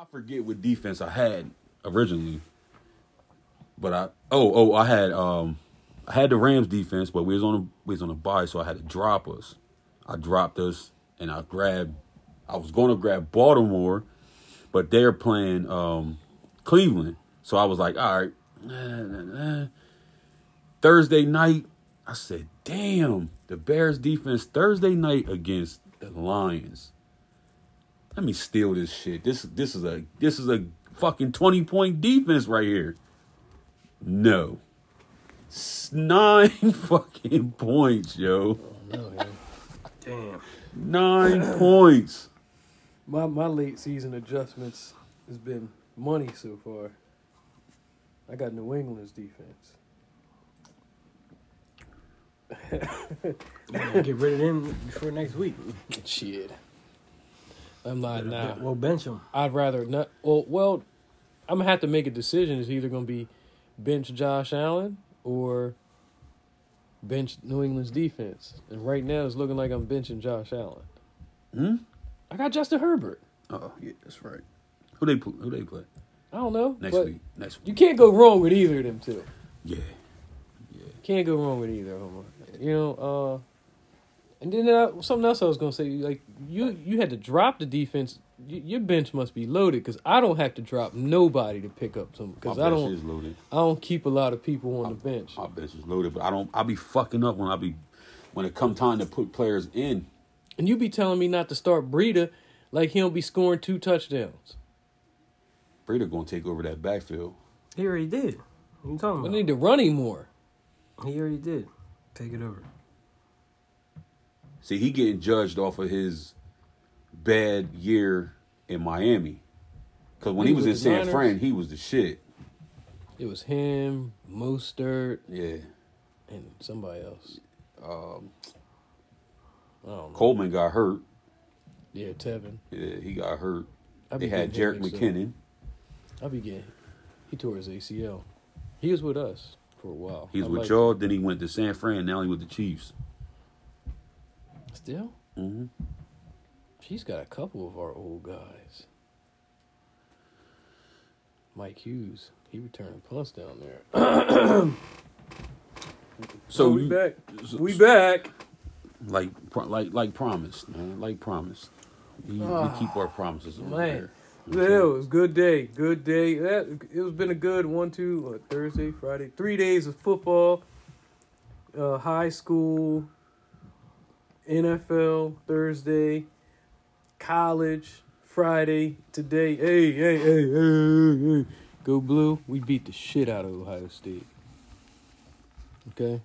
I forget what defense I had originally, but I oh oh I had um I had the Rams defense, but we was on a, we was on a bye, so I had to drop us. I dropped us, and I grabbed. I was going to grab Baltimore, but they're playing um Cleveland, so I was like, all right. nah, nah, nah. Thursday night, I said, damn, the Bears defense Thursday night against the Lions. Let me steal this shit. This this is a this is a fucking 20 point defense right here. No. Nine fucking points, yo. No. Damn. Nine points. My my late season adjustments has been money so far. I got New England's defense. Get rid of them before next week. Shit. I'm not now. Well, bench them. I'd rather not. Well, well, I'm gonna have to make a decision. It's either gonna be bench Josh Allen or bench New England's defense. And right now, it's looking like I'm benching Josh Allen. Hmm? I got Justin Herbert. Oh, yeah, that's right. Who they pl- who they play? I don't know. Next week. Next week. You can't go wrong with either of them two. Yeah. Yeah. Can't go wrong with either of them. You know, uh, and then uh, something else I was gonna say, like you, you had to drop the defense. Y- your bench must be loaded because I don't have to drop nobody to pick up some because I don't, is loaded. I don't keep a lot of people on the bench. My bench is loaded, but I don't. I be fucking up when I be when it come time to put players in. And you be telling me not to start Breida, like he don't be scoring two touchdowns. Breida gonna take over that backfield. He already did. What you talking about? We need to run him more. He already did. Take it over. See, he getting judged off of his bad year in Miami. Because when He he was in San. Fran, he was the shit. It was him, Mostert, Yeah. and somebody else. Um, I don't know. Coleman got hurt. Yeah, Tevin. Yeah, he got hurt. They had Jerick him mixed up. McKinnon. I be getting. He tore his ACL. He was with us for a while. He was I with y'all. Then he went to San Fran. Now he with the Chiefs. Him. Still, hmm she's got a couple of our old guys. Mike Hughes, he returning plus down there. So we you- back. so- We back. like pro- like like promised, man. Like promised. We, we keep our promises over Man. here. Yeah, it was good day. Good day. That it was been a good one, two, what, Thursday, Friday, three days of football. Uh, high school, NFL Thursday, college Friday. Today, hey, hey, hey, hey, hey, hey. go blue. We beat the shit out of Ohio State. Okay,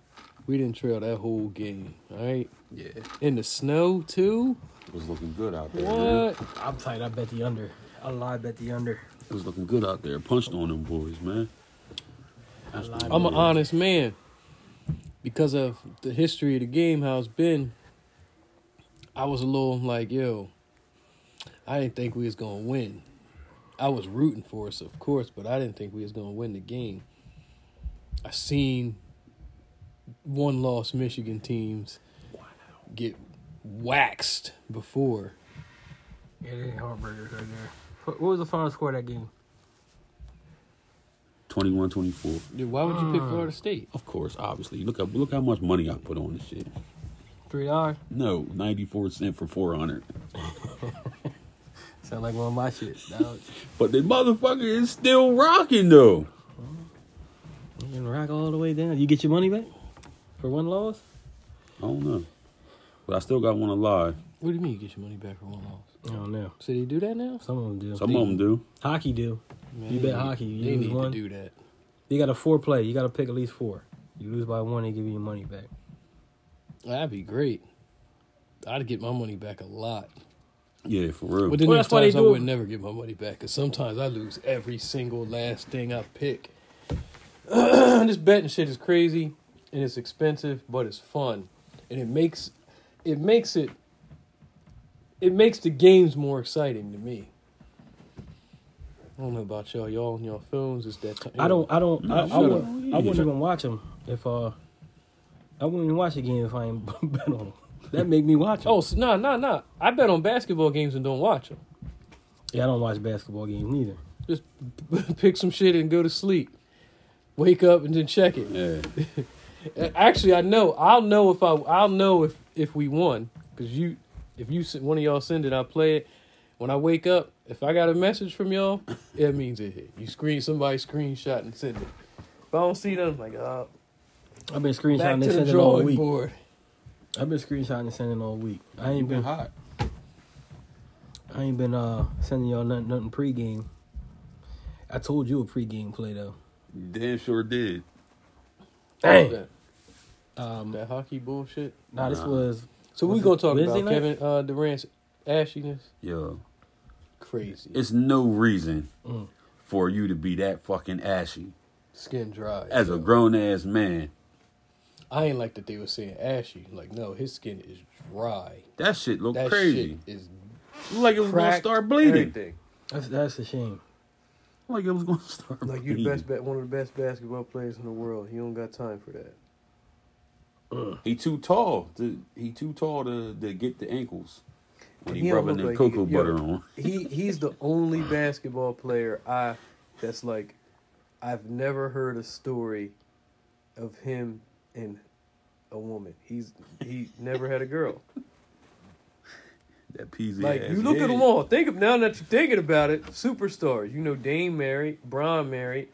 we didn't trail that whole game. All right, Yeah, in the snow too. it was looking good out there. man. What? I'm tight. I bet the under. I lied. Bet the under. It was looking good out there. Punched on them boys, man. Lied. I'm an honest man. Because of the history of the game, how it's been, I was a little like, yo, I didn't think we was gonna win. I was rooting for us, of course, but I didn't think we was gonna win the game. I seen one loss Michigan teams get waxed before. Yeah, they heartbreakers right there. What what was the final score of that game? 21-24. Dude, why would you pick hmm. Florida State? Of course, obviously. Look up look how much money I put on this shit. Three dollars. No, 94 cent for 400. Sound like one of my shit. Dog. But the motherfucker is still rocking though. You can rock all the way down. You get your money back for one loss. I don't know. But I still got one alive. What do you mean you get your money back for one loss? I don't know. So they do that now? Some of them do. Some of them do. Hockey do. Man, You bet need- hockey, you they lose need one. to do that. You got a four play. You got to pick at least four. You lose by one, they give you your money back. That'd be great. I'd get my money back a lot. Yeah, for real. But then Well, there's that's times I do it- would never get my money back because sometimes I lose every single last thing I pick. this betting shit is crazy and it's expensive, but it's fun, and it makes it makes it it makes the games more exciting to me. I don't know about y'all. Y'all on your phones is that time? I don't. I don't. I, I, shut wouldn't. I wouldn't even watch them if uh. I wouldn't even watch a game if I ain't bet on them. That make me watch 'em. Oh, so, nah, nah, nah. I bet on basketball games and don't watch them. Yeah, I don't watch basketball games neither. Just pick some shit and go to sleep. Wake up and then check it. Yeah. Actually, I know. I'll know if I. I'll know if if we won because you, if you s- one of y'all send it, I'll play it. When I wake up, if I got a message from y'all, it means it hit. You screen somebody screenshot and send it. If I don't see them, like uh, I've been back screenshotting and to the sending all week. board. I've been screenshotting and sending all week. I ain't been been hot. I ain't been uh sending y'all nothing nothing pregame. I told you a pregame play though. Damn sure did. Dang. That, Um, that hockey bullshit. nah, this Nah. was So we Was gonna talk Wednesday about night? Kevin uh, Durant's ashiness. Yo, Crazy. it's no reason Mm. for you to be that fucking ashy Skin dry. as a grown ass man. I ain't like that they were saying ashy. Like no, his skin is dry. That shit look That crazy. shit is like it was gonna start bleeding. everything. that's that's a shame. Like it was gonna start Like you bleeding. the best, ba- one of the best basketball players in the world. He don't got time for that. He too tall. To, he too tall to, to get the ankles. When he, He rubbing look the like he cocoa yo. butter on. He he's the only basketball player I that's like I've never heard a story of him and a woman. He's he never had a girl. That peasy Like you look at head. them all. Think of now that you're thinking about it, superstars. You know Dame married, Bron married,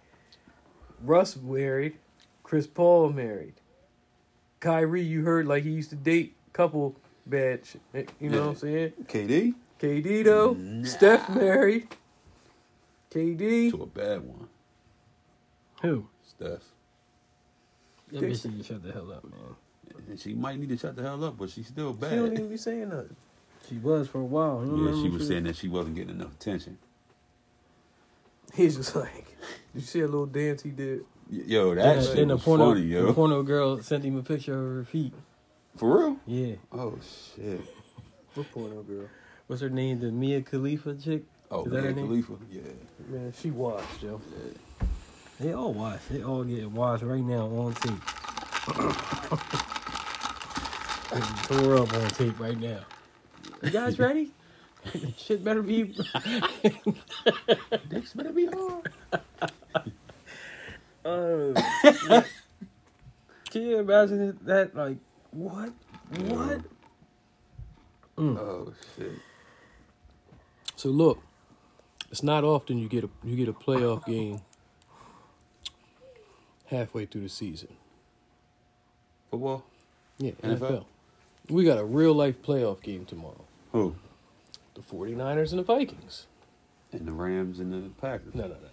Russ married, Chris Paul married. Kyrie, you heard like he used to date couple bad shit. Eh, you know what I'm saying? KD KD though, Nah. Steph married. KD. to a bad one. Who? Steph. That bitch need to shut the hell up, man. And she might need to shut the hell up, but she's still bad. She don't even be saying nothing. She was for a while. You Yeah, remember she when was saying that she wasn't getting enough attention. He's just like, did you see a little dance he did? Yo, Then, that the- shit then the was porno, funny, the yo. porno girl sent him a picture of her feet. For real? Yeah. Oh shit. What porno girl? What's her name? The Mia Khalifa chick? Oh, Is that her man, name? Khalifa. Yeah. Man, she watched, Joe. They all watch. They all get watched right now on tape. Throw her up on tape right now. You guys ready? Shit better be. Dicks better be hard. Uh, can you imagine that? Like, what? What? Oh shit. So look, it's not often you get a you get a playoff game halfway through the season. Football? Yeah, NFL? NFL. We got a real life playoff game tomorrow. Who? The 49ers and the Vikings. And the Rams and the Packers. No, no, no. no.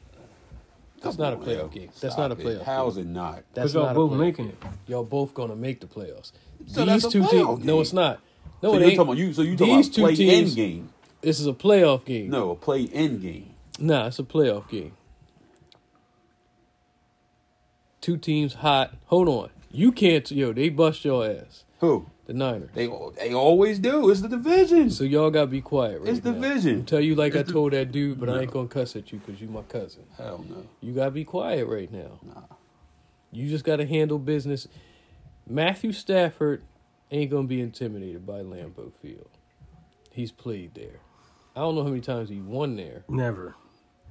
That's Come not a playoff yo. game. That's Stop not a it. playoff How's it not? That's Because y'all not a both playoff making game. it. Y'all both gonna make the playoffs. So These that's a two playoff teams. No, it's not. No, so it you're ain't. talking about you. So you talking These about two play teams- end game? This is a playoff game. No, a play end game. Nah, it's a playoff game. Two teams hot. Hold on. You can't. Yo, they bust your ass. Who? The Niners. They they always do. It's the division. So y'all gotta be quiet right It's now. division. I'll tell you like It's I the- told that dude, but I ain't gonna cuss at you because you my cousin. Hell no. You gotta be quiet right now. Nah. You just gotta handle business. Matthew Stafford ain't gonna be intimidated by Lambeau Field. He's played there. I don't know how many times he won there, Never.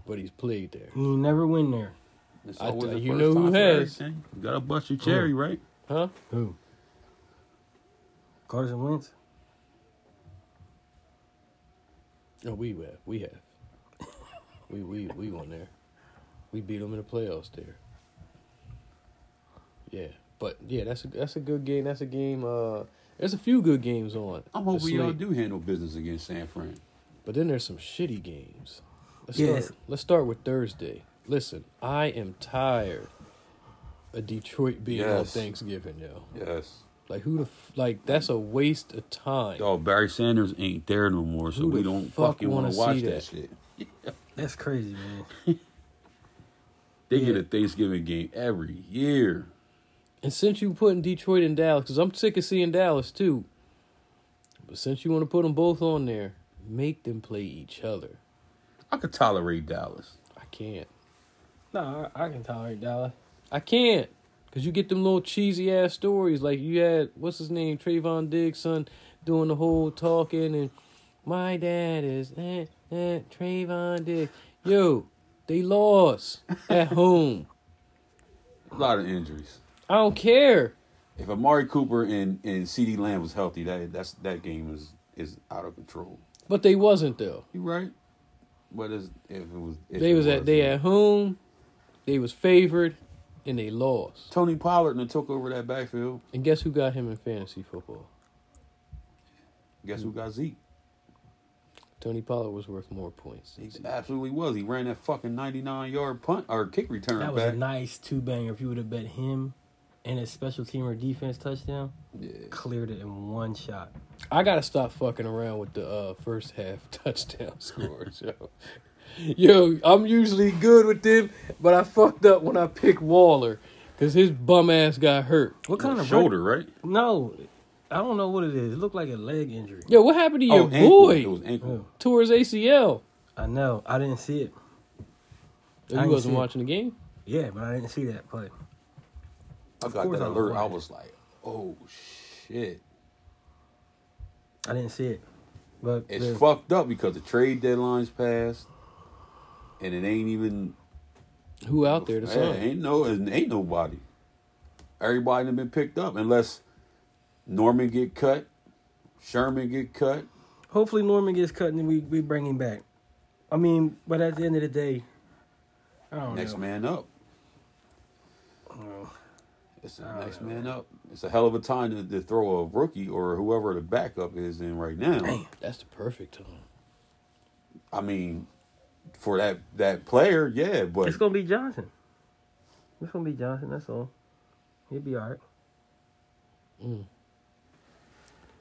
but he's played there. He never win there. It's I- always the you first know who time for has. You gotta bust your cherry, right? Huh? Who? Carson Wentz? Oh, we have. We have. we we we won there. We beat them in the playoffs there. Yeah, but yeah, that's a that's a good game. That's a game. Uh, there's a few good games on. I'm hoping y'all do handle business against San Fran. But then there's some shitty games. Let's Yes. start. Let's start with Thursday. Listen, I am tired of Detroit being on Thanksgiving, yo. Yes. Like who the f- like? That's a waste of time. Dog, Barry Sanders ain't there no more, so Who we don't fuck fucking wanna want to watch see that. that? shit. That's crazy, man. They Yeah. get a Thanksgiving game every year. And since you putting Detroit and Dallas, because I'm sick of seeing Dallas too. But since you want to put them both on there, make them play each other. I could tolerate Dallas. I can't. No, I, I can tolerate Dallas. I can't. Because you get them little cheesy ass stories. Like you had, what's his name? Trevon Diggs' son doing the whole talking and my dad is, eh. eh, Trevon Diggs. Yo, they lost at home. A lot of injuries. I don't care. If Amari Cooper and and CeeDee Lamb was healthy, that that's that game is is out of control. But they wasn't though. You right? Is if it was? If They it was at they at home. They was favored, and they lost. Tony Pollard and took over that backfield. And guess who got him in fantasy football? Guess who got Zeke? Tony Pollard was worth more points. He Zeke. absolutely was. He ran that fucking ninety nine yard punt or kick return That was back. a nice two banger. If you would have bet him and his special team or defense touchdown, yeah. cleared it in one shot. I gotta stop fucking around with the uh, first half touchdown scores, yo. Yo, I'm usually good with them, but I fucked up when I picked Waller because his bum ass got hurt. What kind of shoulder, right? No, I don't know what it is. It looked like a leg injury. Yo, what happened to your oh, boy? It was ankle. Oh. Tore his ACL. I know. I didn't see it. Oh, I you wasn't see it. watching the game? Yeah, but I didn't see that play. I got that I was alert. I was like, oh shit. I didn't see it. But It's the- fucked up because the trade deadline's passed, and it ain't even. Who out there to say. ain't no, ain't nobody. Everybody done been picked up unless Norman get cut, Sherman get cut. hopefully Norman gets cut and we we bring him back. I mean, but at the end of the day, I don't Next know. man up. Oh, It's the next know. man up. It's a hell of a time to, to throw a rookie or whoever the backup is in right now. That's the perfect time. I mean, for that that player, yeah, but It's gonna be Johnson. It's gonna be Johnson. That's all. He'll be all right. Mm.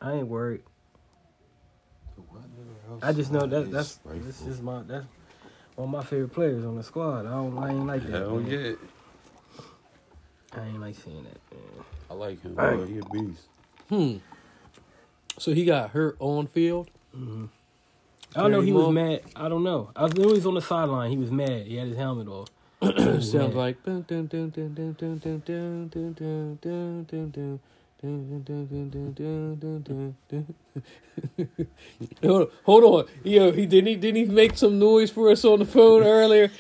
I ain't worried. I just know that that's this is my that's one of my favorite players on the squad. I don't I ain't like that. hell man. yeah. I ain't like seeing that. Man. I like him. Hey. Boy, he a beast. Hmm. So he got hurt on field. I don't know. He was mad. I don't know. I knew he was on the sideline. He was mad. He had his helmet off. Sounds like. hold, on, hold on, yo, he didn't he didn't he make some noise for us on the phone earlier?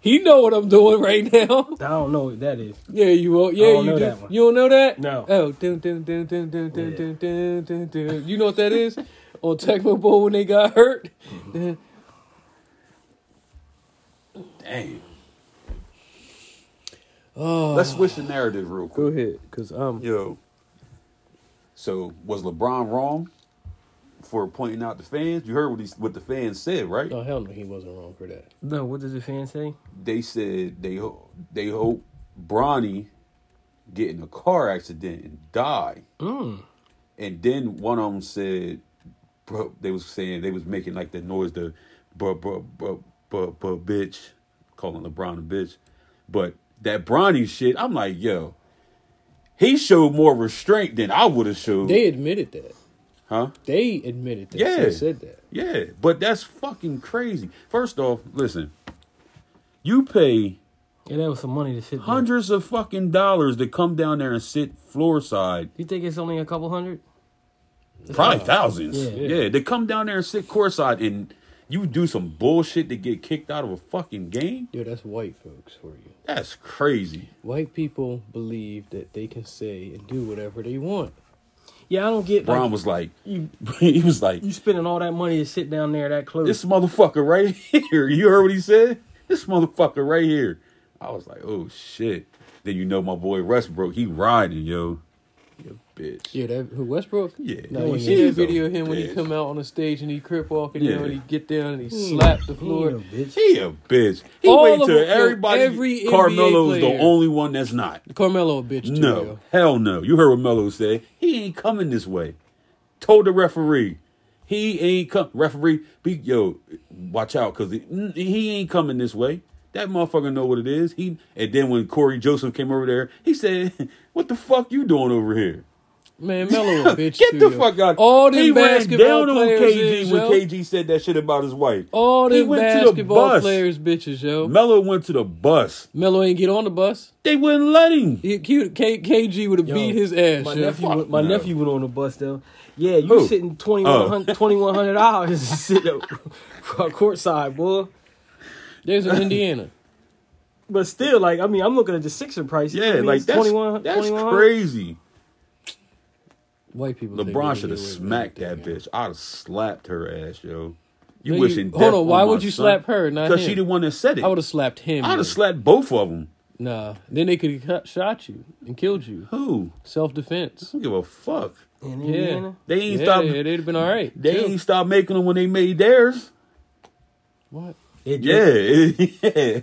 He know what I'm doing right now. I don't know what that is. Yeah, you will. Yeah, don't you know do. that one. You don't know that? No. Oh, dun, dun, dun, dun, dun, dun, dun, dun, dun, dun. You know what that is? On Tecmo Bowl when they got hurt. Dun. Damn. Oh, Let's switch the narrative real quick. go quick. ahead, cause I'm. Yo. So was LeBron wrong for pointing out the fans? You heard what he, what the fans said, right? Oh hell no, he wasn't wrong for that. No, what did the fans say? They said they ho- they hope Bronny get in a car accident and die. Mm. And then one of them said, bro, they was saying they was making like the noise, the bro, bro, bro, bro, bro, bitch, calling LeBron a bitch. But that Bronny shit, I'm like, yo, he showed more restraint than I would have showed. They admitted that. huh? They admitted that. Yeah. They said that. Yeah, but that's fucking crazy. First off, listen, you pay Yeah, that was some money to sit there. hundreds of fucking dollars to come down there and sit floor side. You think it's only a couple hundred? Probably thousands. Yeah. Yeah. they come down there and sit courtside and you do some bullshit to get kicked out of a fucking game. Yo, that's white folks for you. That's crazy. White people believe that they can say and do whatever they want. Yeah, I don't get. Bron Like, was like, you he was like, you spending all that money to sit down there that close. this motherfucker right here. You heard what he said? This motherfucker right here. I was like, oh shit. Then you know my boy Westbrook, he riding, yo. You bitch. Yeah, that who Westbrook? Yeah. No, No, you see that video of him when he come out on the stage and he crip walking, you Yeah. know, and he get down and he He slap the floor. ain't no bitch. He a bitch. He All wait till everybody. every NBA Carmelo's the only one that's not. Carmelo a bitch too. No, yo. hell no. You heard what Melo said. He ain't coming this way. Told the referee, he ain't come. Referee, be yo, watch out, cause he, he ain't coming this way. That motherfucker know what it is. He and then when Cory Joseph came over there, he said, "What the fuck you doing over here?" Man, Melo a bitch Get too, the yo. fuck out. All them he ran basketball down on players KG is, when yo. KG said that shit about his wife. All He them went to the basketball players bitches, yo. Melo went to the bus. Melo ain't get on the bus. They wouldn't let him. He, K, K- KG would have beat his ass. My yo. nephew, fuck my no. nephew went on the bus though. Yeah, you Who? sitting oh. twenty one hundred twenty one hundred dollars to sit up for courtside, boy. There's in Indiana. But still, like I mean, I'm looking at the Sixer price. Yeah, I mean, like that's 21 that's 2100. crazy. White people. LeBron should have get away with smacked that bitch. I'd have slapped her ass, yo. You No, you- wishing hold death on, why my would you son. slap her, not Because she the one that said it. I would have slapped him. I'd have slapped both of them. Nah, then they could have shot you and killed you. Who? Self defense. I don't give a fuck. In Yeah, Indiana. They ain't yeah, stop. they'd have been all right. They too. ain't stop making them when they made theirs. What? It Yeah, yeah.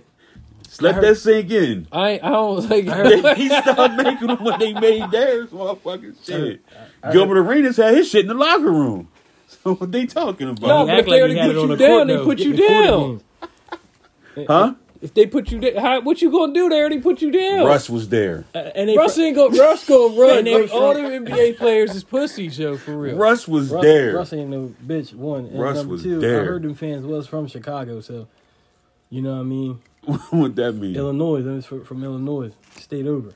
Just let that sink in. I I don't like. he stopped making them when they made theirs, motherfucking shit. I heard- Gilbert Arenas had his shit in the locker room. So what they talking about? No, but if they like already put you the court, down, they put you down. huh? If they put you down, how, what you gonna do? They already put you down. Russ was there. Uh, and they Russ ain't go. Russ gonna run. And they all from- them NBA players is pussies, yo, for real. Russ was Russ, there. Russ ain't no bitch. One and Russ number was two. there. I heard them fans was from Chicago, so you know what I mean. what that mean? Illinois, them is fr- from Illinois, state over.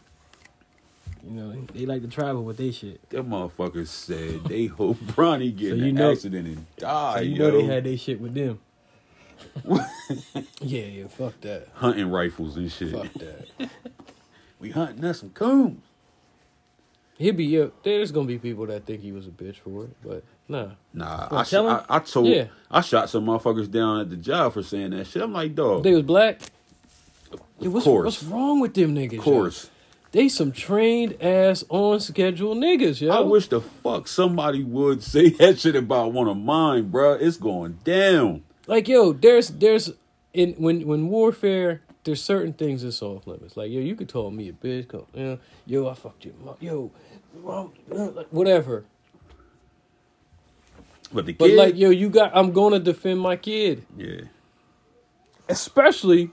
You know, they like to travel with they shit. Them motherfuckers said they hope Bronny get So in you an know- accident and die. So you yo. know they had they shit with them. Yeah, yeah. Fuck that. hunting rifles and shit. Fuck that. We hunting us some coons. He'll be. Yo, there's gonna be people that think he was a bitch for it, but nah. Nah, I, sh- I I told Yeah. I shot some motherfuckers down at the job for saying that shit. I'm like, dog. They was black. Yeah, of what's, course, what's wrong with them niggas? of course. They some trained ass on schedule niggas, yo. I wish the fuck somebody would say that shit about one of mine, bruh. It's going down. like yo, there's there's in when when warfare, there's certain things that's off limits. Like yo, you could call me a bitch, call, you know, yo, I fucked your mom, yo, mom, whatever. But the kid, But like yo, you got, I'm gonna defend my kid, yeah, especially.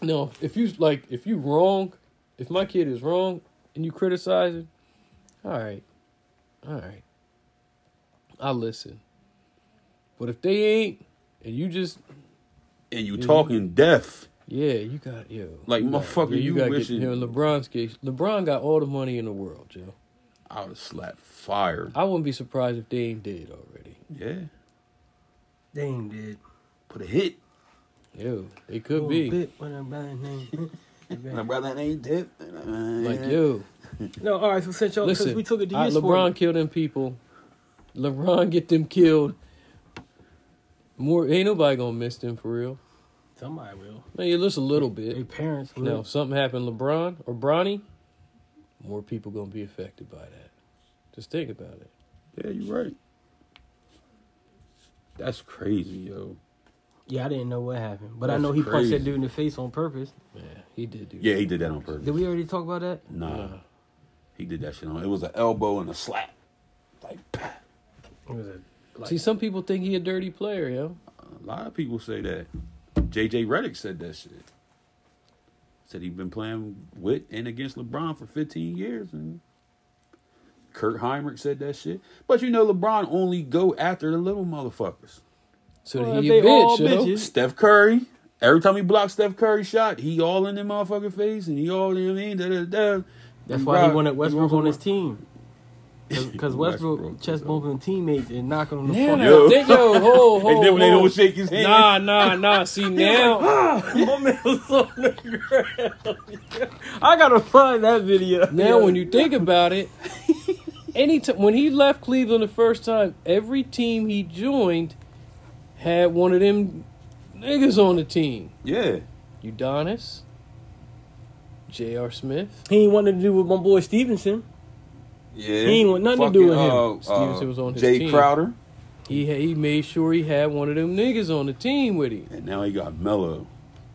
No, if you like, if you wrong, if my kid is wrong and you criticize him, all right, all right, I'll listen. But if they ain't, and you just and you Yeah, talking death. Yeah, you got yo. Like, you got- motherfucker, yeah, you got wishing- get, here in LeBron's case. LeBron got all the money in the world, Joe. I would have slapped fire. I wouldn't be surprised if they ain't did already. Yeah, They ain't dead. put a hit. Yo, they could Little be bit I'm by name. My brother ain't dead. like you. no, all right. So since y'all, because Listen, we took it to I- LeBron sport. killed them people. LeBron get them killed. More ain't nobody gonna miss them for real. Somebody will. Man, Maybe just a little Their bit. parents will. Now, if something happened, LeBron or Bronny, more people gonna be affected by that. Just think about it. Yeah, you're right. That's crazy, yo. Yeah, I didn't know what happened, but I know he punched that dude in the face on purpose. Yeah, he did do. Yeah, that. he did that on purpose. Did we already talk about that? Nah, Nah. he did that shit on. It was an elbow and a slap. Like, pah. It was a, like, See, some people think he a dirty player, yo. a lot of people say that. JJ Redick said that shit. Said he been playing with and against LeBron for 15 years, and Kirk Hinrich said that shit. But you know, LeBron only go after the little motherfuckers. So Well, he they a bitch, all yo. bitches. Steph Curry. Every time he blocked Steph Curry shot, he all in the motherfucking face, and he all you know what I mean. Da, da, da. that's He why he wanted Westbrook he on his team. Because Westbrook, Westbrook, chest bumping teammates and knocking on the Now, fucking. Yo. yo, think, yo, hold, hold, And then when they hold. don't shake his hand, Nah, nah, nah. See now, ah. My man was on the ground. I gotta find that video. now when you think about it, any anytime when he left Cleveland the first time, every team he joined had one of them niggas on the team. yeah, Udonis, J.R. Smith, he ain't wanted to do with my boy Stephenson. yeah, He ain't want nothing to do with him. uh, Stephenson uh, was on his team. Jae team. Crowder, he had, he made sure he had one of them niggas on the team with him. and now he got Melo, No,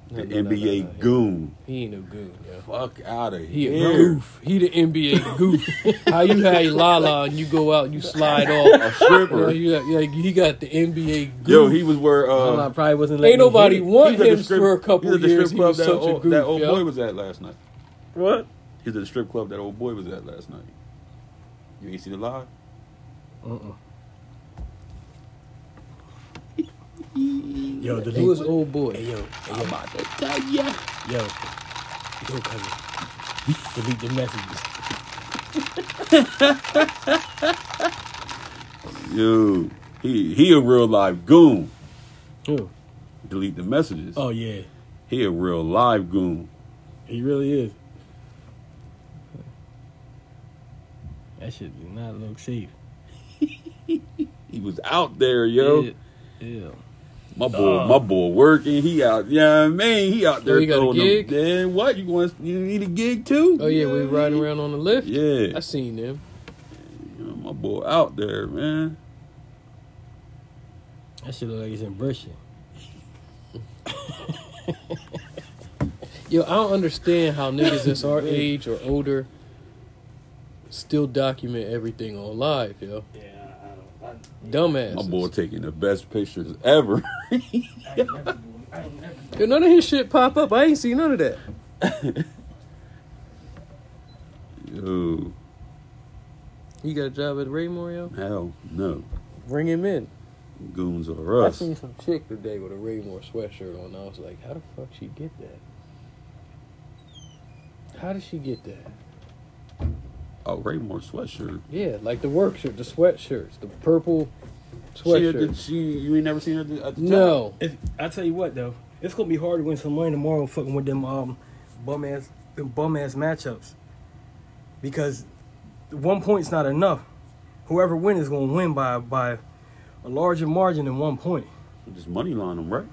the no, no, NBA no, no. goon. He ain't no goon, yo. Fuck out of He a goof. He the NBA goof. How you had Lala and you go out and you slide off. A stripper. Yo, you got, like, he got the NBA goof. Yo, he was where Well, I uh, probably wasn't. Ain't letting him nobody want he him strip, for a couple he was at the years. strip He club was that, such a old, goof. that old yo. boy was at last night. What? He's at the strip club that old boy was at last night. You ain't see the live? Uh-uh. Yo, the Who is old boy? Hey, yo, hey, I'm about to tell ya. yo, yo, cousin. Delete the messages. Yo, he he a real live goon. Who? Delete the messages. Oh yeah, He a real live goon. he really is. That shit do not look safe. He was out there, yo. Yeah. yeah. My boy, Oh. my boy working. He out. Yeah, you know I mean, he out oh, there Oh, got a throwing gig? them. Then what? You want? You need a gig too? Oh yeah, You we know riding around on the lift. Yeah, I seen them. You know, my boy out there, man. That shit look like it's in brushing. Yo, I don't understand how niggas that's our age or older still document everything on live, yo. Yeah, I don't. I, Dumbass. My boy taking the best pictures ever. I ain't never, doing- I ain't never. Yo, none of his shit pop up. I ain't seen none of that. Yo, You got a job at Raymore, yo? hell no. Bring him in. Goons are us. I seen some chick today with a Raymore sweatshirt on. I was like, how the fuck she get that? How did she get that? Oh, Raymore sweatshirt. Yeah, like the work shirt, the sweatshirts, the purple She, at the- sweatshirt. she, you ain't never seen her at the, at the? No. If, I tell you what though, it's gonna be hard to win some money tomorrow, fucking with them um bum ass them bum ass matchups, because one point's not enough. Whoever wins is gonna win by by a larger margin than one point. Just money line them, right?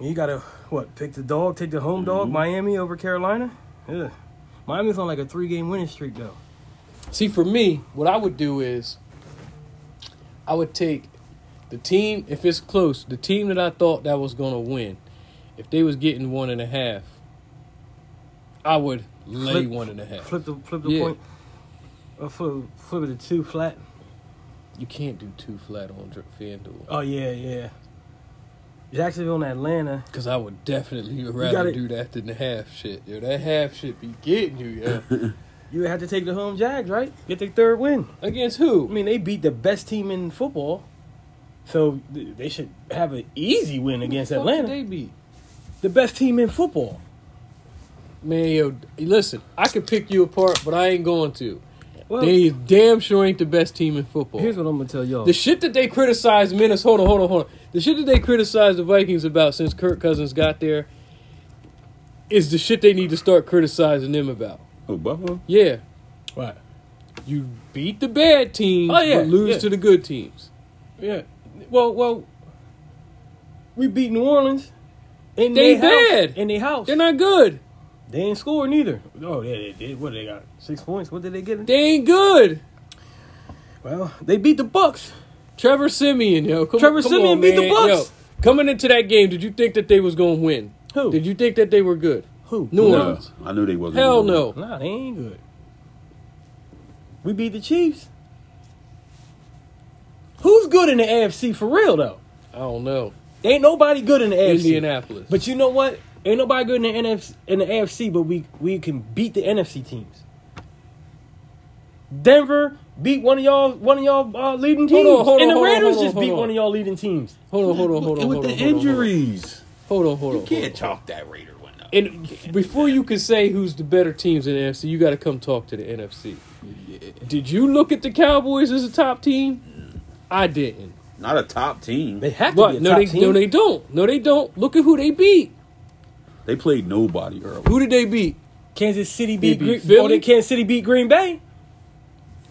You gotta what pick the dog, take the home dog, Mhm. Miami over Carolina. Yeah, Miami's on like a three game winning streak though. See, for me, what I would do is I would take the team, if it's close, the team that I thought that was going to win, if they was getting one and a half, I would lay Flip- one and a half. Flip the flip the Yeah. point. Uh, flip, flip it to two flat. You can't do two flat on FanDuel. Oh yeah, yeah. Jacksonville and Atlanta. Because I would definitely rather gotta- do that than the half shit. Yo, that half shit be getting you, yeah. You have to take the home Jags, right? Get their third win. Against who? I mean, they beat the best team in football, so they should have an easy win against Atlanta. did they beat? The best team in football. Man, yo, listen, I could pick you apart, but I ain't going to. Well, They damn sure ain't the best team in football. here's what I'm gonna tell y'all. The shit that they criticize Minnesota, hold on, hold on, hold on. The shit that they criticize the Vikings about since Kirk Cousins got there is the shit they need to start criticizing them about. Oh, Buffalo? Yeah, right? you beat the bad teams, Oh, yeah, but lose yeah. to the good teams. Yeah. Well, well, we beat New Orleans. In They their house- bad. in their house. They're not good. They ain't score neither. Oh, yeah, they did. What did they got? Six points. What did they get? They ain't good. Well, they beat the Bucks. Trevor Siemian, yo, come Trevor come Siemian on, beat the. Bucks. Yo, coming into that game, did you think that they was gonna win? Who? Did you think that they were good? Who? New No, Orleans. I knew they wasn't. Hell gonna no. Nah, they ain't good. We beat the Chiefs. Who's good in the AFC for real though? I don't know. Ain't nobody good in the AFC. Indianapolis. But you know what? Ain't nobody good in the NFC in the AFC, but we we can beat the NFC teams. Denver beat one of y'all one of y'all uh, leading teams, Hold on, hold and the hold on, Raiders hold on, just beat on. one of y'all leading teams. hold on, hold on, hold on, with hold the on, hold on, hold on. injuries. Hold on, hold on. You can't talk that Raider one up. And before you can say who's the better teams in the NFC, you got to come talk to the NFC. Did you look at the Cowboys as a top team? I didn't. Not a top team. They They, have to But be a no, top they team. no, they don't. No, they don't. Look at who they beat. They played nobody early. Who did they beat? Kansas City beat, beat Green, Philly? oh, they Kansas City beat Green Bay.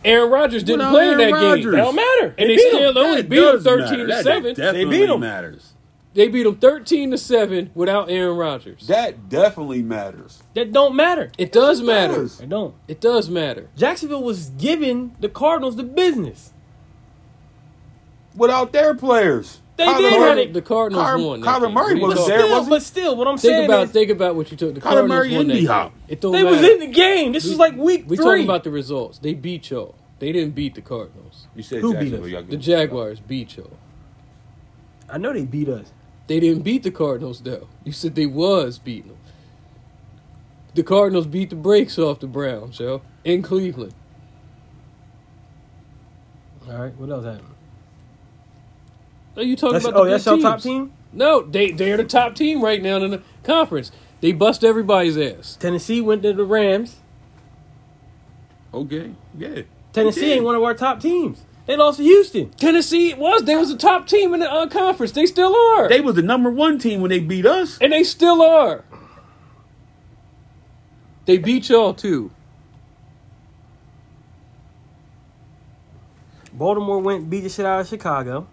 Aaron Rodgers didn't Without play in Aaron that game. Rodgers. That don't matter. And they beat 'em. still only That beat them thirteen matter. to That seven. Definitely them. matters. They beat them thirteen to seven without Aaron Rodgers. That definitely matters. That don't matter. It does matter. does. It don't. It does matter. Jacksonville was giving the Cardinals the business. Without their players. They Kyler did Murray- have it. The Cardinals Kyler- won. that Kyler game. Murray What are you was But there, still, wasn't but still, what I'm Think saying about is think about what you took. The Kyler Cardinals Murray won and that game. D-Hop. It don't they matter. was in the game. This was like week we three. talking about the results. They beat y'all. They didn't beat the Cardinals. You said Who beat us? The Jaguars beat y'all. I know they beat us. They didn't beat the Cardinals though. You said they was beating them. The Cardinals beat the brakes off the Browns, yo, in Cleveland. All right, what else happened? Are you talking That's, about oh, the oh, good that's your top team. No, they they're the top team right now in the conference. They bust everybody's ass. Tennessee went to the Rams. Okay, yeah. Tennessee did. ain't one of our top teams. They lost to Houston. Tennessee was they was the top team in the uh, conference. They still are. They was the number one team when they beat us. and they still are. They beat y'all too. Baltimore went beat the shit out of Chicago.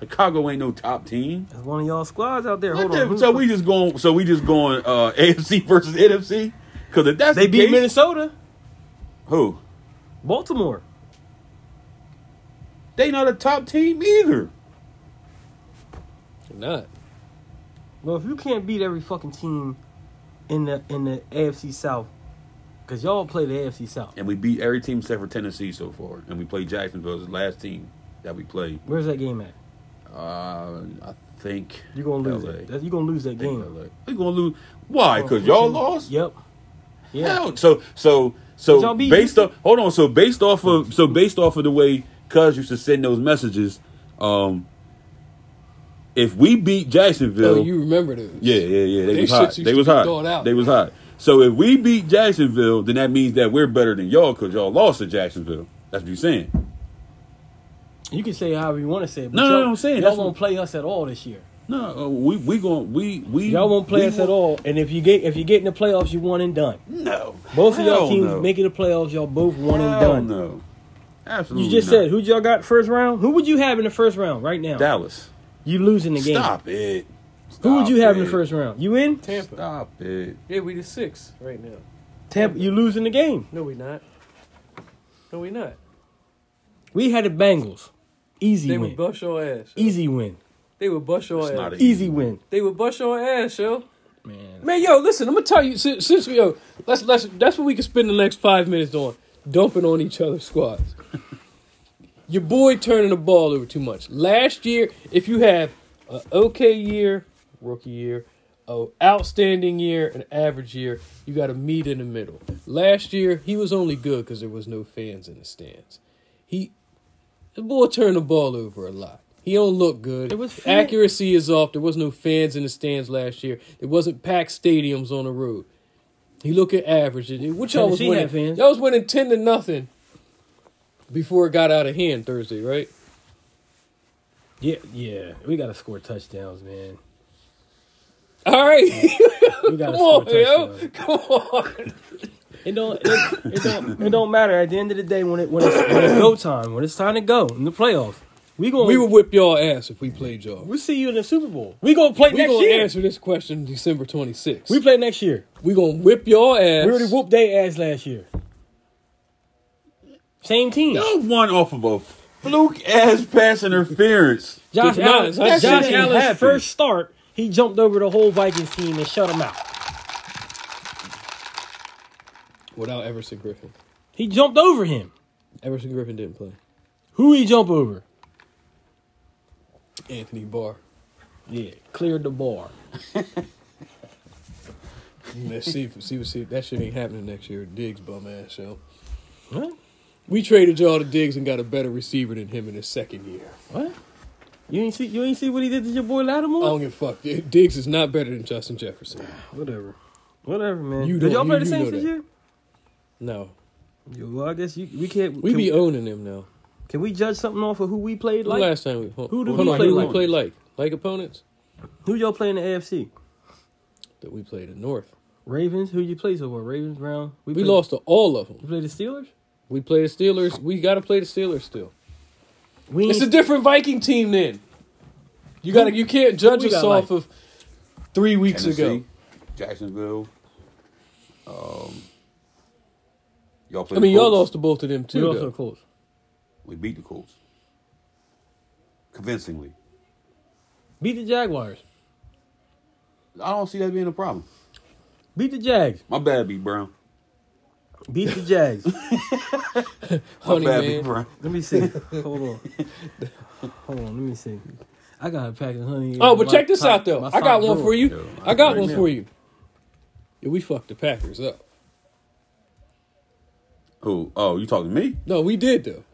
Chicago ain't no top team. That's one of y'all squads out there. Hold What on. the- so we just going. So we just going uh, AFC versus NFC. Because if that's they the beat case, Minnesota. who Baltimore. They not a top team either. They're not. Well, if you can't beat every fucking team in the in the AFC South, because y'all play the AFC South. And we beat every team except for Tennessee so far. And we played Jacksonville as the last team that we played. Where's that game at? Uh, I think You're gonna lose LA. it. You're gonna lose that game. LA. We gonna lose. Why? Because y'all lost. Yep. Yeah. Hell, so so so based Houston? off hold on, so based off of so based off of the way Cuz used to send those messages, um if we beat Jacksonville Oh, you remember those? Yeah, yeah, yeah. They, They was hot. They to was hot. out. They was hot. So if we beat Jacksonville, then that means that we're better than y'all because y'all lost to Jacksonville. That's what you're saying. You can say however you want to say it. But No, no, y'all, no, I'm saying y'all won't what- play us at all this year. No, uh, we we going we we Y'all won't play us at won't- all. And if you get if you get in the playoffs, you one and done. No, Both of y'all teams no. making the playoffs, y'all both one and done. No, absolutely. You just not. said who y'all got first round? Who would you have in the first round right now? Dallas. You losing the game. Stop it. Who would you Stop have in the first round? You in? Tampa. Stop it. Yeah, we the six right now. Tampa. You losing the game. No, we not. No, we not. We had the Bengals. Easy They win. They would bust your ass. yo. Easy win. They would bust your It's ass. not a- Easy win. They would bust your ass, yo. Man. Man, yo, listen, I'm gonna tell you since, since we yo, let's let's that's what we can spend the next five minutes on, dumping on each other's squads. Your boy turning the ball over too much. Last year, if you have an okay year, rookie year, a outstanding year, an average year, you got to meet in the middle. Last year, he was only good because there was no fans in the stands. He, the boy turned the ball over a lot. He don't look good. It was Accuracy is off. There was no fans in the stands last year. There wasn't packed stadiums on the road. He look at average. Which y'all was winning. Y'all was winning ten to nothing before it got out of hand Thursday, right? Yeah, yeah. We gotta score touchdowns, man. All right, We gotta come score on, yo, touchdowns. come on. It don't. It, it don't. It don't matter. At the end of the day, when it when it's, when it's go time, when it's time to go in the playoffs, we going We would whip y'all ass if we played y'all. We'll see you in the Super Bowl. We gonna play We next gonna year. answer this question December twenty sixth. We play next year. we gonna whip y'all ass. We already whooped their ass last year. Same team. Y'all won off of a fluke ass pass interference. Josh Nah, Allen, Josh not- that shit Allen's happened. first start, he jumped over the whole Vikings team and shut them out. without Everson Griffen. He jumped over him. Everson Griffen didn't play. Who he jump over? Anthony Barr. Yeah, cleared the bar. Let's see, if- see, see, that shit ain't happening next year. Diggs bum ass show. What? We traded y'all to Diggs and got a better receiver than him in his second year. What? You ain't see? You ain't see what he did to your boy Lattimore? I don't give a fuck. Diggs is not better than Justin Jefferson. Whatever. Whatever, man. You did y'all play you- the Saints this year? No, Yeah, Well, I guess you, we can't. we can, be owning them now. Can we judge something off of who we played The like? last time we hold, Who did hold we on, play who like? we play like like opponents Who y'all play in the AFC? that we played in North. Ravens. Who you play so far? Ravens, Brown. We played- lost to all of them. We them. played the Steelers. We play the Steelers. We got to play the Steelers still. We It's a different Viking team then. You got to You can't judge us off like? of three weeks Tennessee, ago. Jacksonville. Um, y'all played I mean, the y'all lost to both of them too. we too. also though. close. We beat the Colts convincingly. Beat the Jaguars. I don't see that being a problem. Beat the Jags. My bad, B Brown. Beat the Jags. My Honey bad, B man. Brown. let me see. Hold on. Hold on. Let me see. I got a pack of honey. Oh, but my check this top- out though. I got one drawer. for you. Yo, I got right one now. for you. Yeah, we fucked the Packers up. Who? Oh, you talking to me? No, we did though.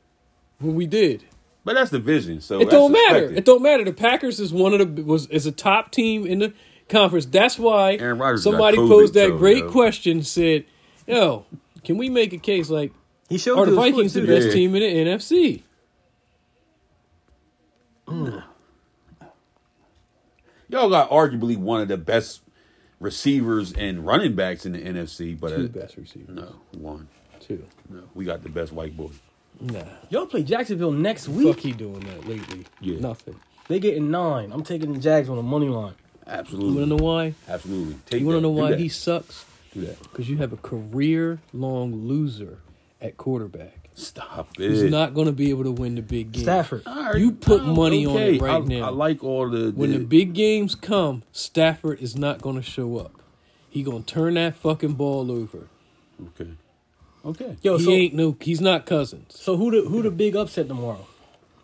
When we did. But that's division, so It don't matter. expected. It don't matter. The Packers is one of the was is a top team in the conference. That's why Aaron Rodgers somebody COVID, posed that so, great yo. question. Said, "Yo, can we make a case like He showed are the you his foot, Vikings the best Yeah. team in the NFC?" Y'all got arguably one of the best receivers and running backs in the NFC, but Two uh, best receivers. no one. Two. No, we got the best white boy. Nah. Y'all play Jacksonville next Fuck week. he doing that lately? Yeah. Nothing. They getting nine. I'm taking the Jags on the money line. Absolutely. You Absolutely, wanna know why? absolutely. Take You wanna know why he sucks? do that. Because you have a career long loser at quarterback. Stop it. He's not gonna be able to win the big game. Stafford. All right, You put I'm money on it right I, now. I like all the, When the big games come, Stafford is not going to show up. He gonna turn that fucking ball over. okay, okay. Yo, he so ain't no. He's not Cousins. so who the who the big upset tomorrow?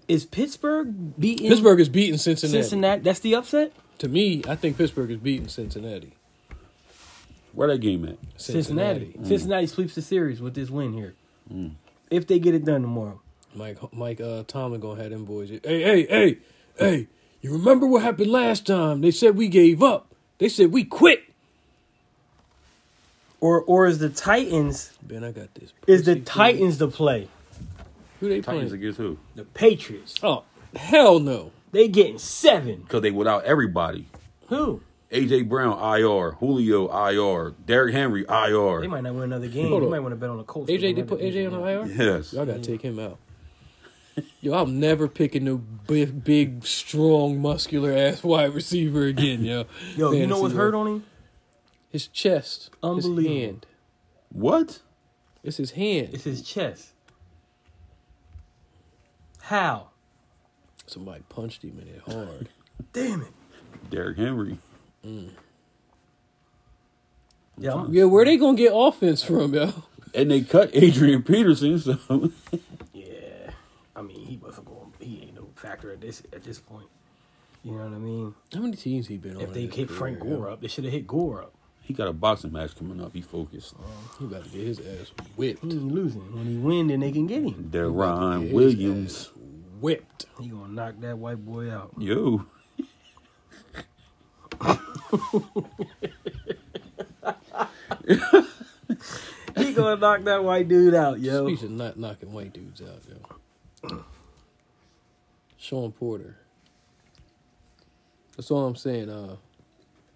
Is Pittsburgh beating Pittsburgh is beating Cincinnati. Cincinnati? That's the upset. To me, I think Pittsburgh is beating Cincinnati. Where that game at? Cincinnati. Mm. Cincinnati sweeps the series with this win here. If they get it done tomorrow. Mike Mike uh, Tomlin gonna have them boys. Hey hey hey hey! You remember what happened last time? They said we gave up. They said we quit. Or or is the Titans Ben, I got this. is the Titans the play? Who they Titans playing? against who? The Patriots. Oh hell no! They getting seven. Because they without everybody. Who? AJ Brown IR, Julio IR, Derrick Henry IR. They might not win another game. Hold You on. might want to bet on the Colts. AJ to they put AJ on the. IR. Yes. Y'all gotta take him out. Yo, I'm never picking no big, big, strong, muscular ass wide receiver again, yo. Yo, you know Fantasy what's hurt on him? His chest, Unbelievable. His hand. What? It's his hand. It's his chest. How? Somebody punched him in it hard. Damn it. Derrick Henry. Mm. Yeah, yeah, where they gonna get offense from, yo? And they cut Adrian Peterson, so yeah. I mean, he wasn't going. He ain't no factor at this at this point. You know what I mean? How many teams he been on? If they in hit Frank career, yo? Gore up, they should have hit Gore up. He got a boxing match coming up. He focused. He about to get his ass whipped. He ain't losing. When he win, then they can get him. Deron His Williams. ass Whipped. He gonna knock that white boy out. Yo. He gonna knock that white dude out, yo. Speech of not knocking white dudes out, yo. Shawn Porter. That's all I'm saying. Uh,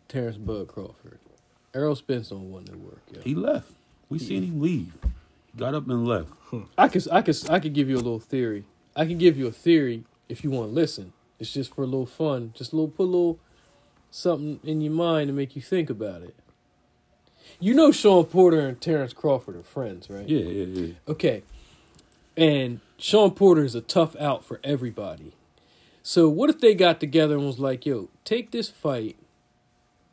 Terence Bud Crawford. Errol Spence don't want no work, yo. He left. We seen him leave. He got up and left. I could, I could, I could give you a little theory. I can give you a theory if you want to listen. It's just for a little fun, just a little, put a little something in your mind to make you think about it. You know, Shawn Porter and Terence Crawford are friends, right? Yeah, yeah, yeah. Okay. And Shawn Porter is a tough out for everybody. So what if they got together and was like, yo, take this fight,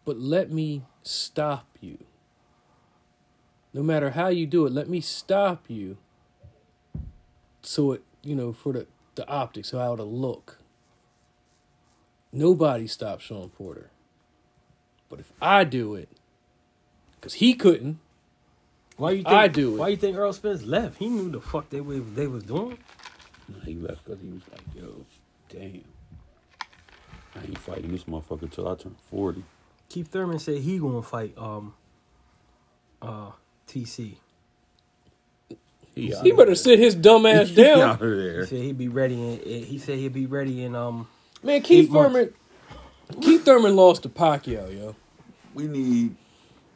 but let me stop you. No matter how you do it, let me stop you. So it, you know, for the, the optics, how it'll look. Nobody stopped Shawn Porter. But if I do it, because he couldn't, Why you think I do it. Why you think Earl Spence left? He knew the fuck they was they was doing. Nah, He left because he was like, yo, damn. I ain't fighting this motherfucker till I turn 40. Keith Thurman said he gonna fight um uh TC. He, he better sit his dumb ass down. out He said he'd be ready in eh, he said he'd be ready in um Man, Keith Eight months. Thurman. Keith Thurman lost to Pacquiao, yo. We need.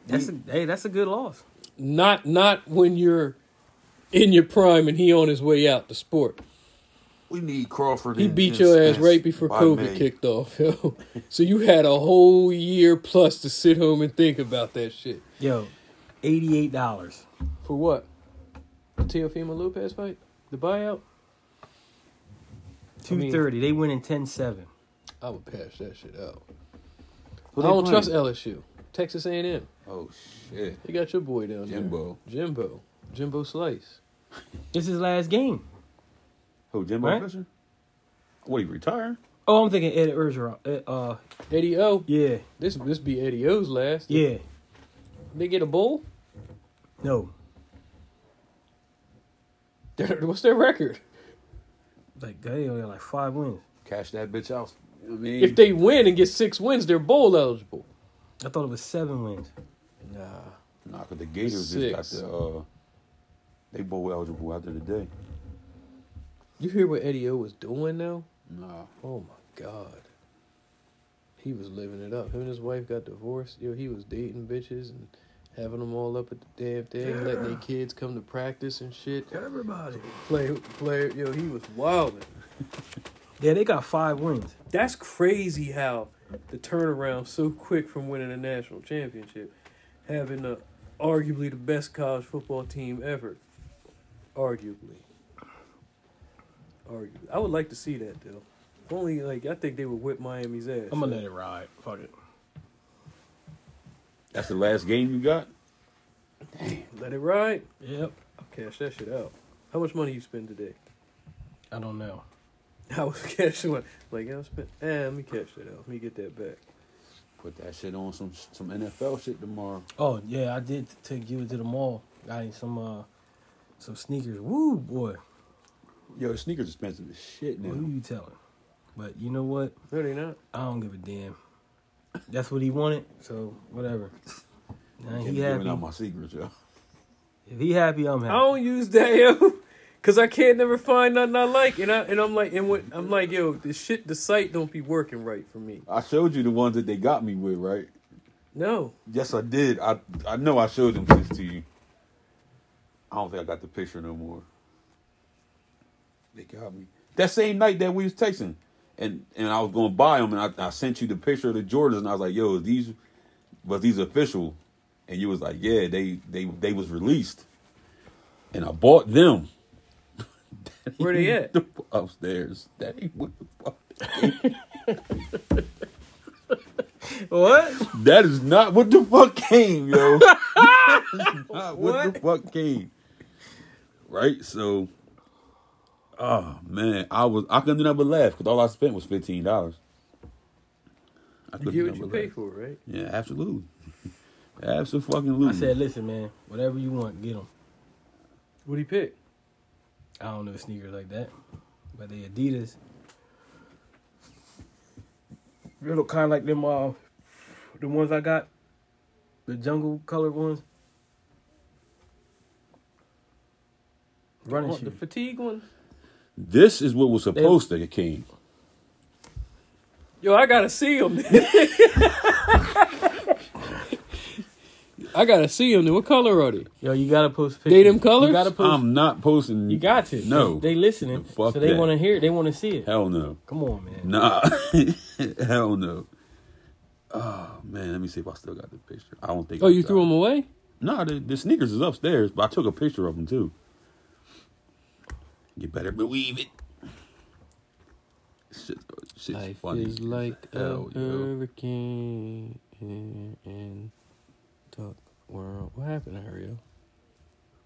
that's a, hey that's a good loss. Not not when you're in your prime and he on his way out the sport. We need Crawford. He and- beat and your ass right before COVID May. kicked off, yo. so you had a whole year plus to sit home and think about that shit. Yo, eighty eight dollars. For what? The Teofimo Lopez fight? The buyout? I mean- Two thirty. They win in 10-7. I would pass that shit out. Who I don't playing? trust LSU. Texas A&M. Oh, shit. You got your boy down Jimbo. there. Jimbo. Jimbo Slice. This is his last game. Who, Jimbo Right? Fisher? What, he retired? Oh, I'm thinking Ed Orgeron. Uh, uh Eddie O. yeah, This this be Eddie O's last. yeah. They get a bowl? No, What's their record? Like they only got like five wins. Cash that bitch out. You know what I mean, If they win and get six wins, they're bowl eligible. I thought it was seven wins. Nah. nah, cause the Gators Six. just got the uh, they bowl eligible after the day. You hear what Eddie O was doing now? Nah, Oh my god. He was living it up. Him and his wife got divorced. Yo, he was dating bitches and having them all up at the damn thing, letting their kids come to practice and shit. Everybody. Play, play. Yo, he was wilding. Yeah, they got five wins. That's crazy how the turnaround so quick from winning a national championship, having the arguably the best college football team ever. Arguably. Arguably. I would like to see that though. If Only like I think they would whip Miami's ass. I'm gonna let it ride. Fuck it. that's the last game you got. Let it ride. Yep. I'll cash that shit out. How much money you spend today? I don't know. I was cashing like, like I spent. Eh, let me cash that out. Let me get that back. Put that shit on some some NFL shit tomorrow. Oh yeah, I did take you to the mall. Got you some uh some sneakers. Woo boy. Yo, sneakers expensive as shit Who you telling? But you know what? No, they not. I don't give a damn. That's what he wanted, so whatever. Now Can't he giving happy. out my secrets, yo. If he happy, I'm happy. I don't use that yo, cause I can't never find nothing I like, and I and I'm like, and what I'm like, yo, the shit, the site don't be working right for me. I showed you the ones that they got me with, right? No, Yes, I did. I I know I showed them this to you. I don't think I got the picture no more. They got me that same night that we was texting, and and I was going to buy them, and I, I sent you the picture of the Jordans, and I was like, "Yo, is these was these official?" And you was like, "Yeah, they they they was released," and I bought them. Where they at? Upstairs. That ain't what the fuck. What? That is not what the fuck came, yo. Not what, the fuck came. Right? So, oh man, I was I couldn't never laugh because all I spent was fifteen dollars. I you get what you pay for, right? Yeah, absolutely, absolutely. Fucking lose. I said, listen, man, whatever you want, get them. What do you pick? I don't know sneakers like that, but they Adidas. They look kind of like them, uh, the ones I got, the jungle colored ones. Running Oh, the fatigue one. This is what was supposed to came. Yo, I gotta see them. I gotta see them. What color are they? Yo, you gotta post pictures. They them colors? You gotta post. I'm not posting. you got to. No. they listening, Fuck so they that. want to hear. it. They want to see it. Hell no. Come on, man. Nah. Hell no. Oh man, let me see if I still got the picture. I don't think. Oh, I you threw it. them away? No, the, the sneakers is upstairs, but I took a picture of them too. You better believe it. Shit, shit's Life funny. is like a Hell, yo. hurricane in Duck World. What happened, Ariel?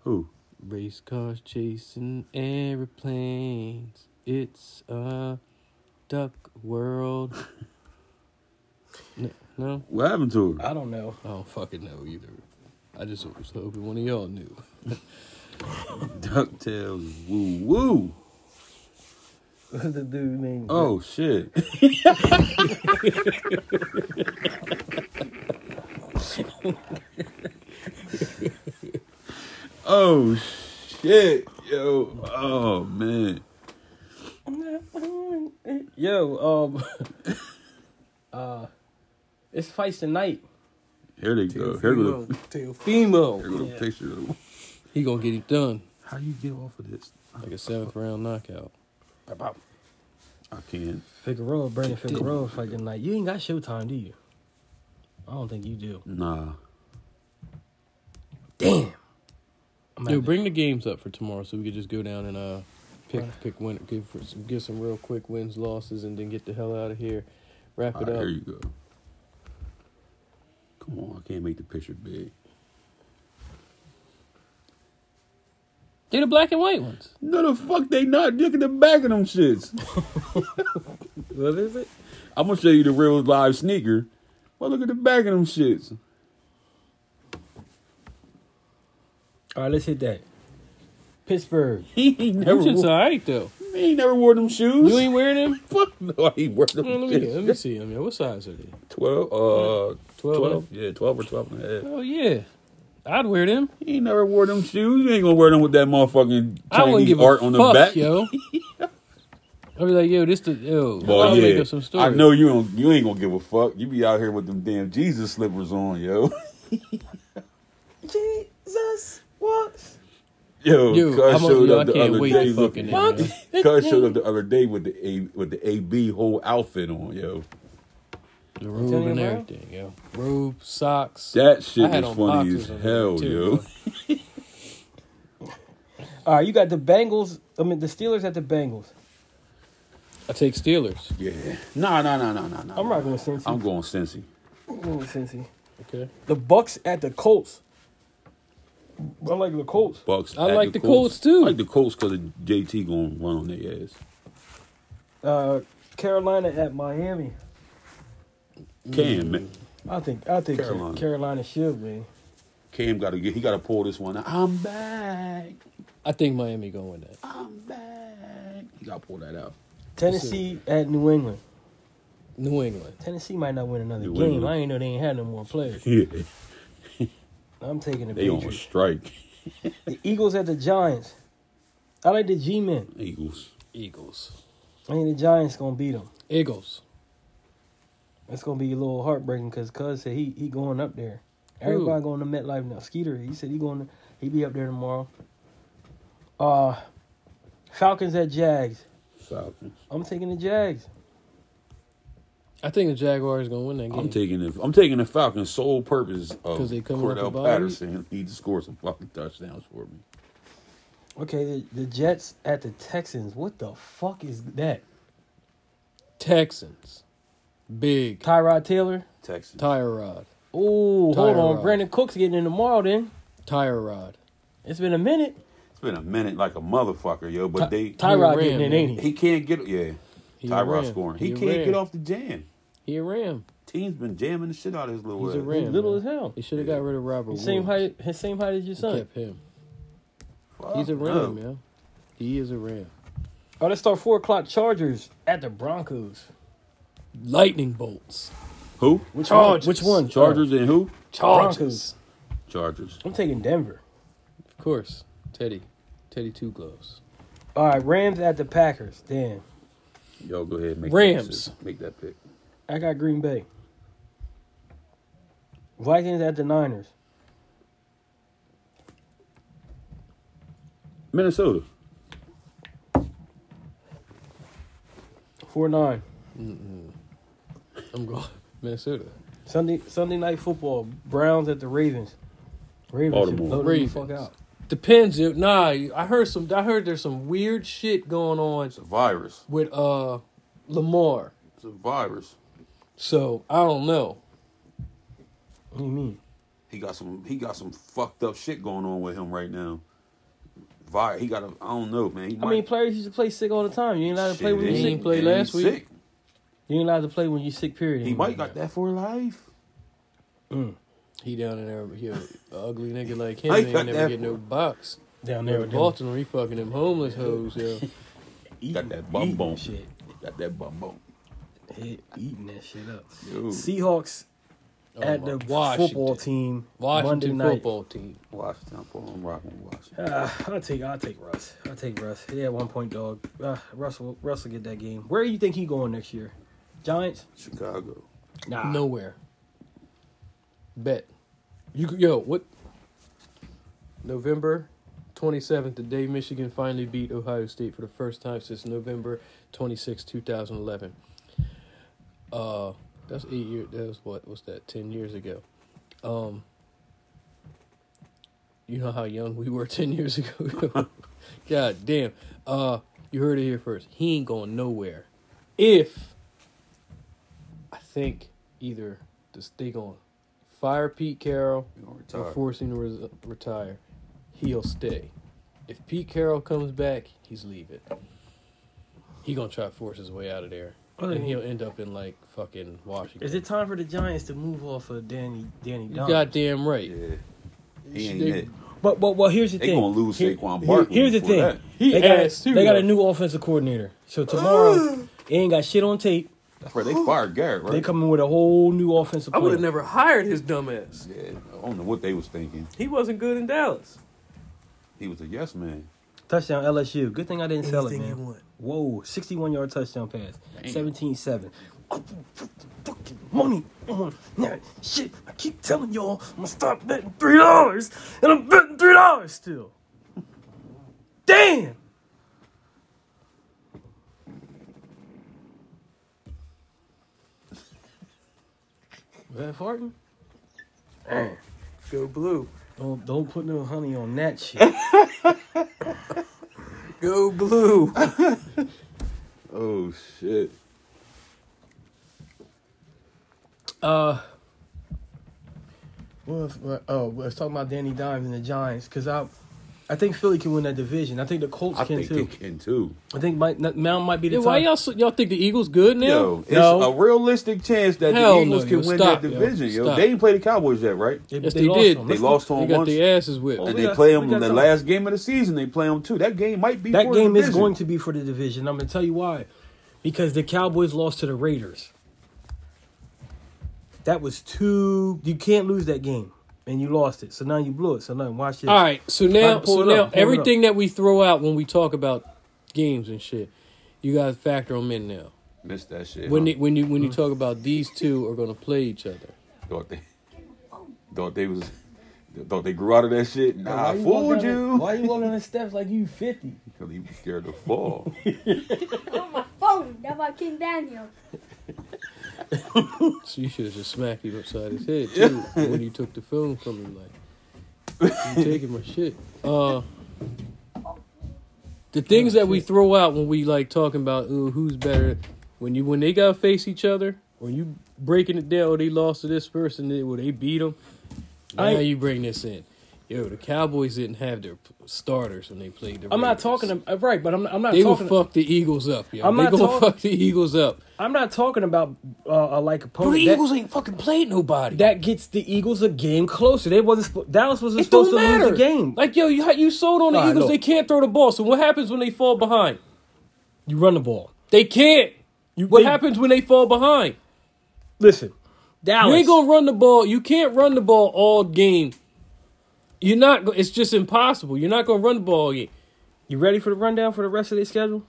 Who? Race cars chasing airplanes. It's a duck world. no, no, What happened to her? I don't know. I don't fucking know either. I just was hoping one of y'all knew. Ducktales. Woo woo. What's the dude name? Oh shit. oh shit, yo. Oh man. Yo, um, uh, it's fights tonight. Here they go. Here go. the- Teofimo. Here go the Yeah. picture. Of them. He gonna get it done. How you get off of this? Like a seventh round knockout. I can't. Figueroa, Brandon Figueroa fight tonight. You ain't got Showtime, do you? I don't think you do. Nah. Damn. I'm Yo, at- bring the games up for tomorrow so we could just go down and uh pick Right. pick win give for some, get some real quick wins losses and then get the hell out of here. Wrap All it right, up. here you go. Come on, I can't make the picture big. They're the black and white ones. No, the fuck they not. Look at the back of them shits. What is it? I'm gonna show you the real live sneaker. But look at the back of them shits. All right, let's hit that. Pittsburgh. He ain't never, Them shit's wore, alright though. He ain't never wore them shoes. You ain't wearing them? Fuck no, I ain't wear them. Man, let me let me see them. Yeah, what size are they? 12, uh, 12, 12? Yeah, 12 or 12 and a half. Oh yeah, I'd wear them. He ain't never wore them shoes. You ain't gonna wear them with that motherfucking I wouldn't Chinese give art a on the fuck, back. yo. I'd be like, yo, this the yo. Well, I'll make up some stories. I know you don't. You ain't gonna give a fuck. You be out here with them damn Jesus slippers on, yo. Jesus was. Yo, Yo, Cuz I'm showed yo, up I the other day. to Look, fucking What? it, Cuz showed up the other day with the A with the AB whole outfit on, yo. The robe Tell and about? everything, yo. Robe, socks. That shit is funny boxers as hell, too, yo. All right, you got the Bengals. I mean, the Steelers at the Bengals. I take Steelers. Yeah. Nah, nah, nah, nah, nah, nah. I'm rocking with Cincy. I'm going Cincy. I'm going with Cincy. Okay. The Bucks at the Colts. I like the Colts. Bucks. I at like the Colts, too. I like the Colts because of JT gonna run on their ass. Uh, Carolina at Miami. Cam, man. I think I think Carolina. Carolina, should win. Cam got to get. He got to pull this one. out. I'm back. I think Miami gonna win that. I'm back. He got to pull that out. Tennessee at New England. New England. Tennessee might not win another New game. England. I ain't know they ain't had no more players. Yeah, I'm taking the they on Patriots. strike. The Eagles at the Giants. I like the G-men. Eagles. Eagles. I think the Giants gonna beat them. Eagles. It's gonna be a little heartbreaking because Cuz said he he going up there. Everybody going to MetLife now. Skeeter, he said he going to he be up there tomorrow. Uh, Falcons at Jags. Falcons. I'm taking the Jags. I think the Jaguars gonna win that game. I'm taking the I'm taking the Falcons' sole purpose of 'Cause they coming off Cordarrelle a bye Patterson need to score some fucking touchdowns for me. Okay, the, the Jets at the Texans. What the fuck is that? Texans. Big. Tyrod Taylor. Texas. Tyrod. Oh, hold on. Tyrod. Brandin Cooks getting in tomorrow. Then Tyrod. it's been a minute. It's been a minute like a motherfucker, yo. But Ty- they Tyrod Ram, getting in, man. ain't he? he can't get yeah. He a Tyrod scoring. He, He can't Ram. get off the jam. He a Ram. Team's been jamming the shit out of his little He's a. Ram. He's little man. as hell. He should have got rid of Robert. His same height. His same height as your and son. Kept him. Fuck He's a no. Ram, yeah. He is a Ram. Oh, let's start four o'clock. Chargers at the Broncos. Lightning bolts. Who? Which Chargers. one? Which one? Chargers and who? Chargers. Broncos. Chargers. I'm taking Denver. Of course. Teddy. Teddy Two Gloves. All right, Rams at the Packers. Damn, Yo, go ahead. Make Rams. That make that pick. I got Green Bay. Vikings at the Niners. Minnesota. Four nine. I'm going Minnesota. Sunday Sunday night football. Browns at the Ravens. Ravens should blow them the fuck out. Depends. If, nah, I heard some. I heard there's some weird shit going on It's a virus. with uh Lamar. It's a virus. So I don't know. What do you mean? He got some. He got some fucked up shit going on with him right now. Vi, he got a. I don't know, man. He I mean, players used to play sick all the time. You ain't allowed to play when Shit, you He sick. ain't play last he's week. sick. You ain't allowed to play when you sick. Period. He might got that for life. He down in there. He a, a ugly nigga like him. Ain't got never get no box. down there There with in them Baltimore, he fucking them homeless hoes, yo. eating- Got that bum bum bone. shit. Got that bum bum. Hit- eating that shit up. Yo, Seahawks Oh, at the Washington. football team. Washington Monday night. football team. Washington. I'm I'm rocking Washington. Uh, I'll take I'll take Russ. I'll take Russ. Yeah, one point dog. Uh, Russell Russell get that game. Where do you think he going next year? Giants? Chicago. Nah. Nowhere. Bet. You could- yo what? November twenty seventh, the day Michigan finally beat Ohio State for the first time since November twenty sixth, two thousand eleven. Uh, that's eight years. That was what? What's that? Ten years ago. Um. You know how young we were ten years ago. God damn. Uh, you heard it here first. He ain't going nowhere. If I think either this they gonna fire Pete Carroll You gonna or retire? force him to res- retire, he'll stay. If Pete Carroll comes back, he's leaving. He gonna try to force his way out of there, and yeah. he'll end up in like fucking Washington. Is it time for the Giants to move off of Danny Danny You Dimes? goddamn right. Yeah. He ain't They- it. But but well, here's the They thing. gonna lose Here- Saquon Barkley Here's the thing. that. He they got, too, they got a new offensive coordinator. So tomorrow, he ain't got shit on tape. That's right. They fired Garrett, right? They coming with a whole new offensive. I would have plan. never hired his dumb ass. Yeah, I don't know what they was thinking. He wasn't good in Dallas. He was a yes man. Touchdown LSU. Good thing I didn't sell it, Anything man. you want. Whoa, 61 yard touchdown pass. Damn. 17 7. Fucking money on that shit. I keep telling y'all I'm gonna stop betting $3 and I'm betting $3 still. Damn! Was that farting? Damn. Go blue. Don't, don't put no honey on that shit. Go blue. Oh shit. Uh, well, if- oh, let's talk about Danny Dimes and the Giants because I, I think Philly can win that division. I think the Colts I can think too. they can too. I think might, Mount might be the Yeah, why y'all so- y'all think the Eagles good now? Yo, it's No. a realistic chance that Hell the Eagles no, can yo, win stop, that division. Yo, Stop. they ain't play the Cowboys yet, right? Yes, they did. them. They Let's lost to They got once, their asses whipped. Oh, and we they got- play them got the some- last game of the season. They play them too. That game might be That for game the is going to be for the division. I'm gonna tell you why, because the Cowboys lost to the Raiders. That was too. You can't lose that game, and you lost it. So now you blew it. So now watch this. All right, so now, so now up, everything that we throw out when we talk about games and shit, you got to factor them in now. Miss that shit. When huh? they, when you when you mm-hmm. talk about these two are going to play each other. thought they thought they was thought they grew out of that shit. Nah, I fooled walk down the- you. Why you walking on the steps like you fifty? Because he was scared to fall. on my phone. That about King Daniel. So you should have just smacked him upside his head too when you took the phone from him. Like you taking my shit. Uh, the things that we throw out when we like talking about ooh, who's better when you when they got to face each other when you breaking it down. Or they lost to this person. They, well, they beat them. Now I- you bring this in. Yo, the Cowboys didn't have their starters when they played the. I'm not talking uh, right, but I'm, I'm not They will talking. fuck the Eagles up, yo. I'm they not gonna talking- fuck the Eagles up. I'm not talking about uh, like Bro, opponent. the that- Eagles ain't fucking played nobody. that gets the Eagles a game closer. They wasn't Dallas wasn't It supposed to matter. lose the game. Like yo, you you sold on the Eagles. They can't throw the ball. So what happens when they fall behind? You run the ball. They can't. You What they- happens when they fall behind? Listen, Dallas. You ain't gonna run the ball. You can't run the ball all game. You're not. It's just impossible. You're not gonna run the ball all game. You ready for the rundown for the rest of their schedule?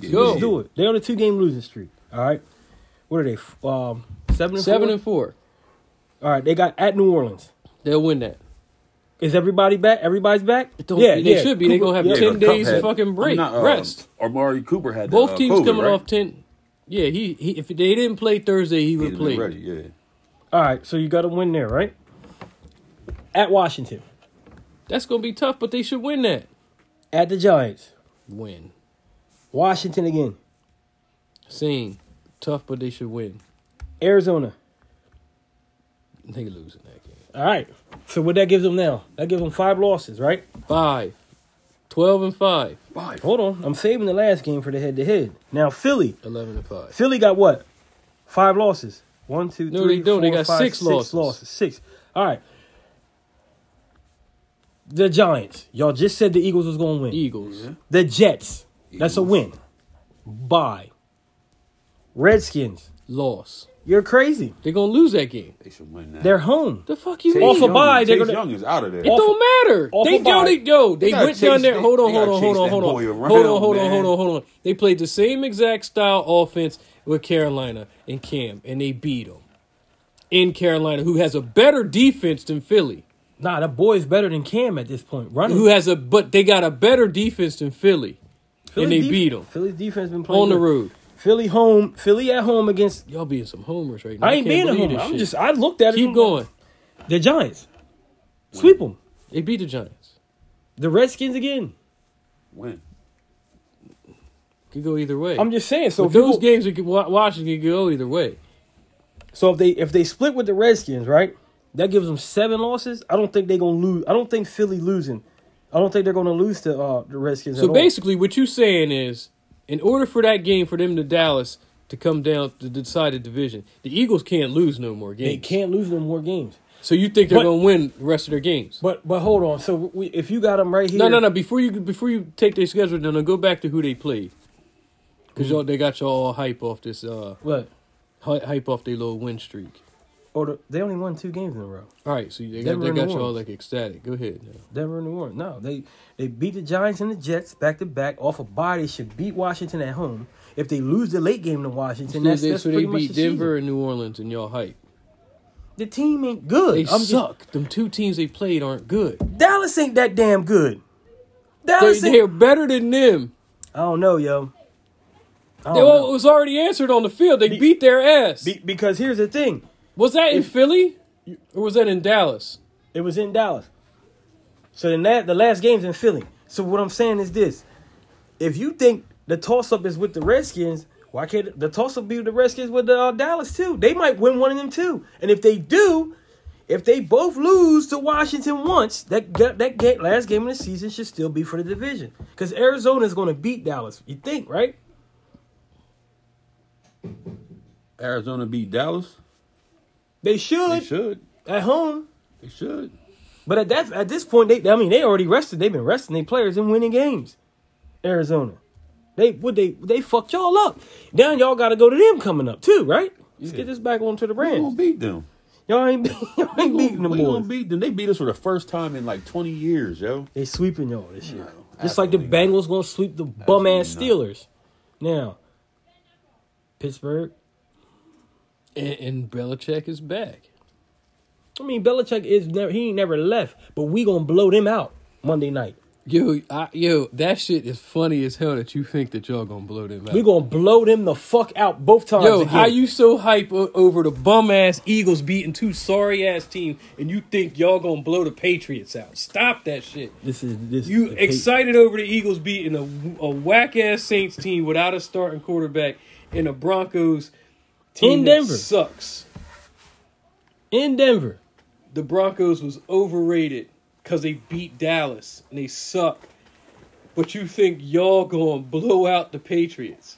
Yeah, Go. Let's do it. They're on a two game losing streak. All right. What are they? Um, seven and Seven four? and four. All right. They got at New Orleans. They'll win that. Is everybody back? Everybody's back. Don't- they should be. They're gonna have yeah. ten days of fucking break, not, uh, rest. Amari Cooper had Both uh, teams COVID, coming right? off ten. Yeah, he, he if they didn't play Thursday, he He'd play. ready. Yeah. All right. So you got to win there, right? At Washington. That's gonna be tough, but they should win that. At the Giants. Win. Washington again. Same. Tough, but they should win. Arizona. They losing that game. All right. So what that gives them now? That gives them five losses, right? Five. 12 and 5. Five. Hold on. I'm saving the last game for the head to head. Now Philly. 11 and 5. Philly got what? Five losses. One, two, No, three, they don't. They four, got five, six losses. Six. All right. The Giants. Y'all just said the Eagles was going to win. Eagles. The Jets. That's a win. Bye. Redskins. Loss. You're crazy. They're going to lose that game. They should win that. They're home. The fuck you Chase mean? Off a Young, bye, they're Chase gonna- Young is out of there. It Off- don't matter. off They a yo, bye. they yo, they, gotta went down there. Hold on, hold on, hold on, hold on, boy hold on, hold on, hold on, hold on, hold on. They played the same exact style offense with Carolina and Cam, and they beat them in Carolina, who has a better defense than Philly. Nah, that boy's better than Cam at this point. Running. Who has a but they got a better defense than Philly, and they def- beat them Philly's defense been playing on the good. road. Philly home. Philly at home against. Y'all being some homers right now. I ain't can't being a homer. I'm shit. just. I looked at it. keep going. The Giants. Sweep them. They beat the Giants. The Redskins again. Win. Could go either way. I'm just saying. So so if those go- games, you could wa- watching could go either way. So if they if they split with the Redskins, right? That gives them seven losses. I don't think they're gonna lose. I don't think Philly losing. I don't think they're gonna lose to uh, the Redskins. So at all. basically, what you're saying is, in order for that game for them to Dallas to come down to decide the division, the Eagles can't lose no more games. they can't lose no more games. So you think they're But- gonna win the rest of their games? But but hold on. So we, if you got them right here, No, no, no. Before you before you take their schedule, then go back to who they played. Cause y'all they got y'all all hype off this uh What? hype off their little win streak. Or the, they only won two games in a row. All right, so they got they got y'all like ecstatic. Go ahead. Now. Denver and New Orleans. No, they they beat the Giants and the Jets back to back off a bye. They should beat Washington at home. If they lose the late game to Washington, So that's, they, that's so they pretty much beat the season. Denver and New Orleans, and y'all hype. The team ain't good. They I'm just- suck. Them two teams they played aren't good. Dallas ain't that damn good. Dallas ain't. they're better than them. I don't know, yo. Don't well, know. it was already answered on the field. They Be- beat their ass. Be- because here's the thing. Was that in Philly or was that in Dallas? It was in Dallas. So the la- the last game's in Philly. So what I'm saying is this: if you think the toss up is with the Redskins, why can't the toss up be with the Redskins with the, uh, Dallas too? They might win one of them too. And if they do, if they both lose to Washington once, that that, that ga- last game of the season should still be for the division because Arizona is going to beat Dallas. You think, right? Arizona beat Dallas. They should, They should. at home. They should. But at that at this point, they I mean they already rested. They've been resting their players and winning games. Arizona, they would they they fucked y'all up. Now y'all got to go to them coming up too, right? Let's Yeah. get this back onto the brand. We gonna beat them. Y'all ain't y'all ain't beating them we gonna beat them. They beat us for the first time in like 20 years, yo. They sweeping y'all this year, No, just like the Bengals gonna sweep the bum ass Steelers. Now, Pittsburgh. And, and Belichick is back. I mean, Belichick is never he ain't never left, but we gonna blow them out Monday night. Yo, I, yo, that shit is funny as hell that you think that y'all gonna blow them out. We gonna blow them the fuck out both times. Yo, again. how you so hype o- over the bum ass Eagles beating two sorry ass teams, and you think y'all gonna blow the Patriots out? Stop that shit. This is this. You excited over the Eagles beating a, a whack ass Saints team without a starting quarterback and the Broncos team In Denver. sucks. in Denver. The Broncos was overrated because they beat Dallas and they suck. But you think y'all gonna blow out the Patriots?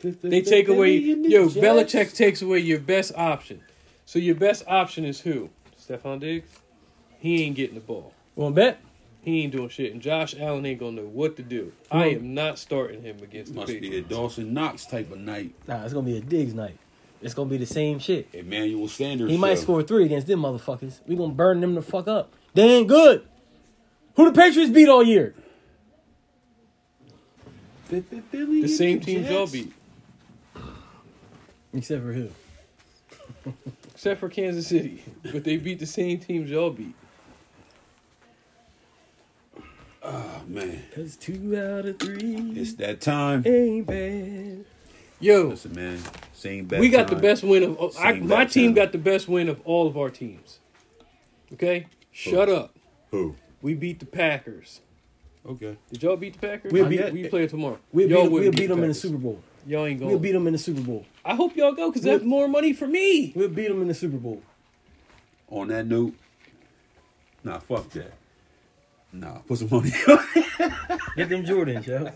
They take away yo Belichick takes away your best option. So your best option is who? Stefon Diggs. He ain't getting the ball. To bet? He ain't doing shit, and Josh Allen ain't gonna know what to do. I am not starting him against the Must be a Patriots. Dawson Knox type of night. Nah, it's gonna be a Diggs night. It's gonna be the same shit. Emmanuel Sanders. He might show. score three against them motherfuckers. We gonna burn them the fuck up. They ain't good. Who the Patriots beat all year? The same teams y'all beat, Except for who? except for Kansas City, but they beat the same teams y'all beat. Oh, man. Cause two out of three It's that time. ain't bad. Yo, Listen, man. Same bad we got the best win of oh, I, my team time. got the best win of all of our teams. Okay, shut up. Who? We beat the Packers. Okay. Did y'all beat the Packers? We'll I- beat- we play it tomorrow. We'll y'all beat, we'll beat them in the Super Bowl. Y'all ain't going. We'll beat them in the Super Bowl. I hope y'all go because We'll- that's more money for me. We'll beat them in the Super Bowl. On that note, nah, fuck that. Nah, put some money on it. Get them Jordans, yo.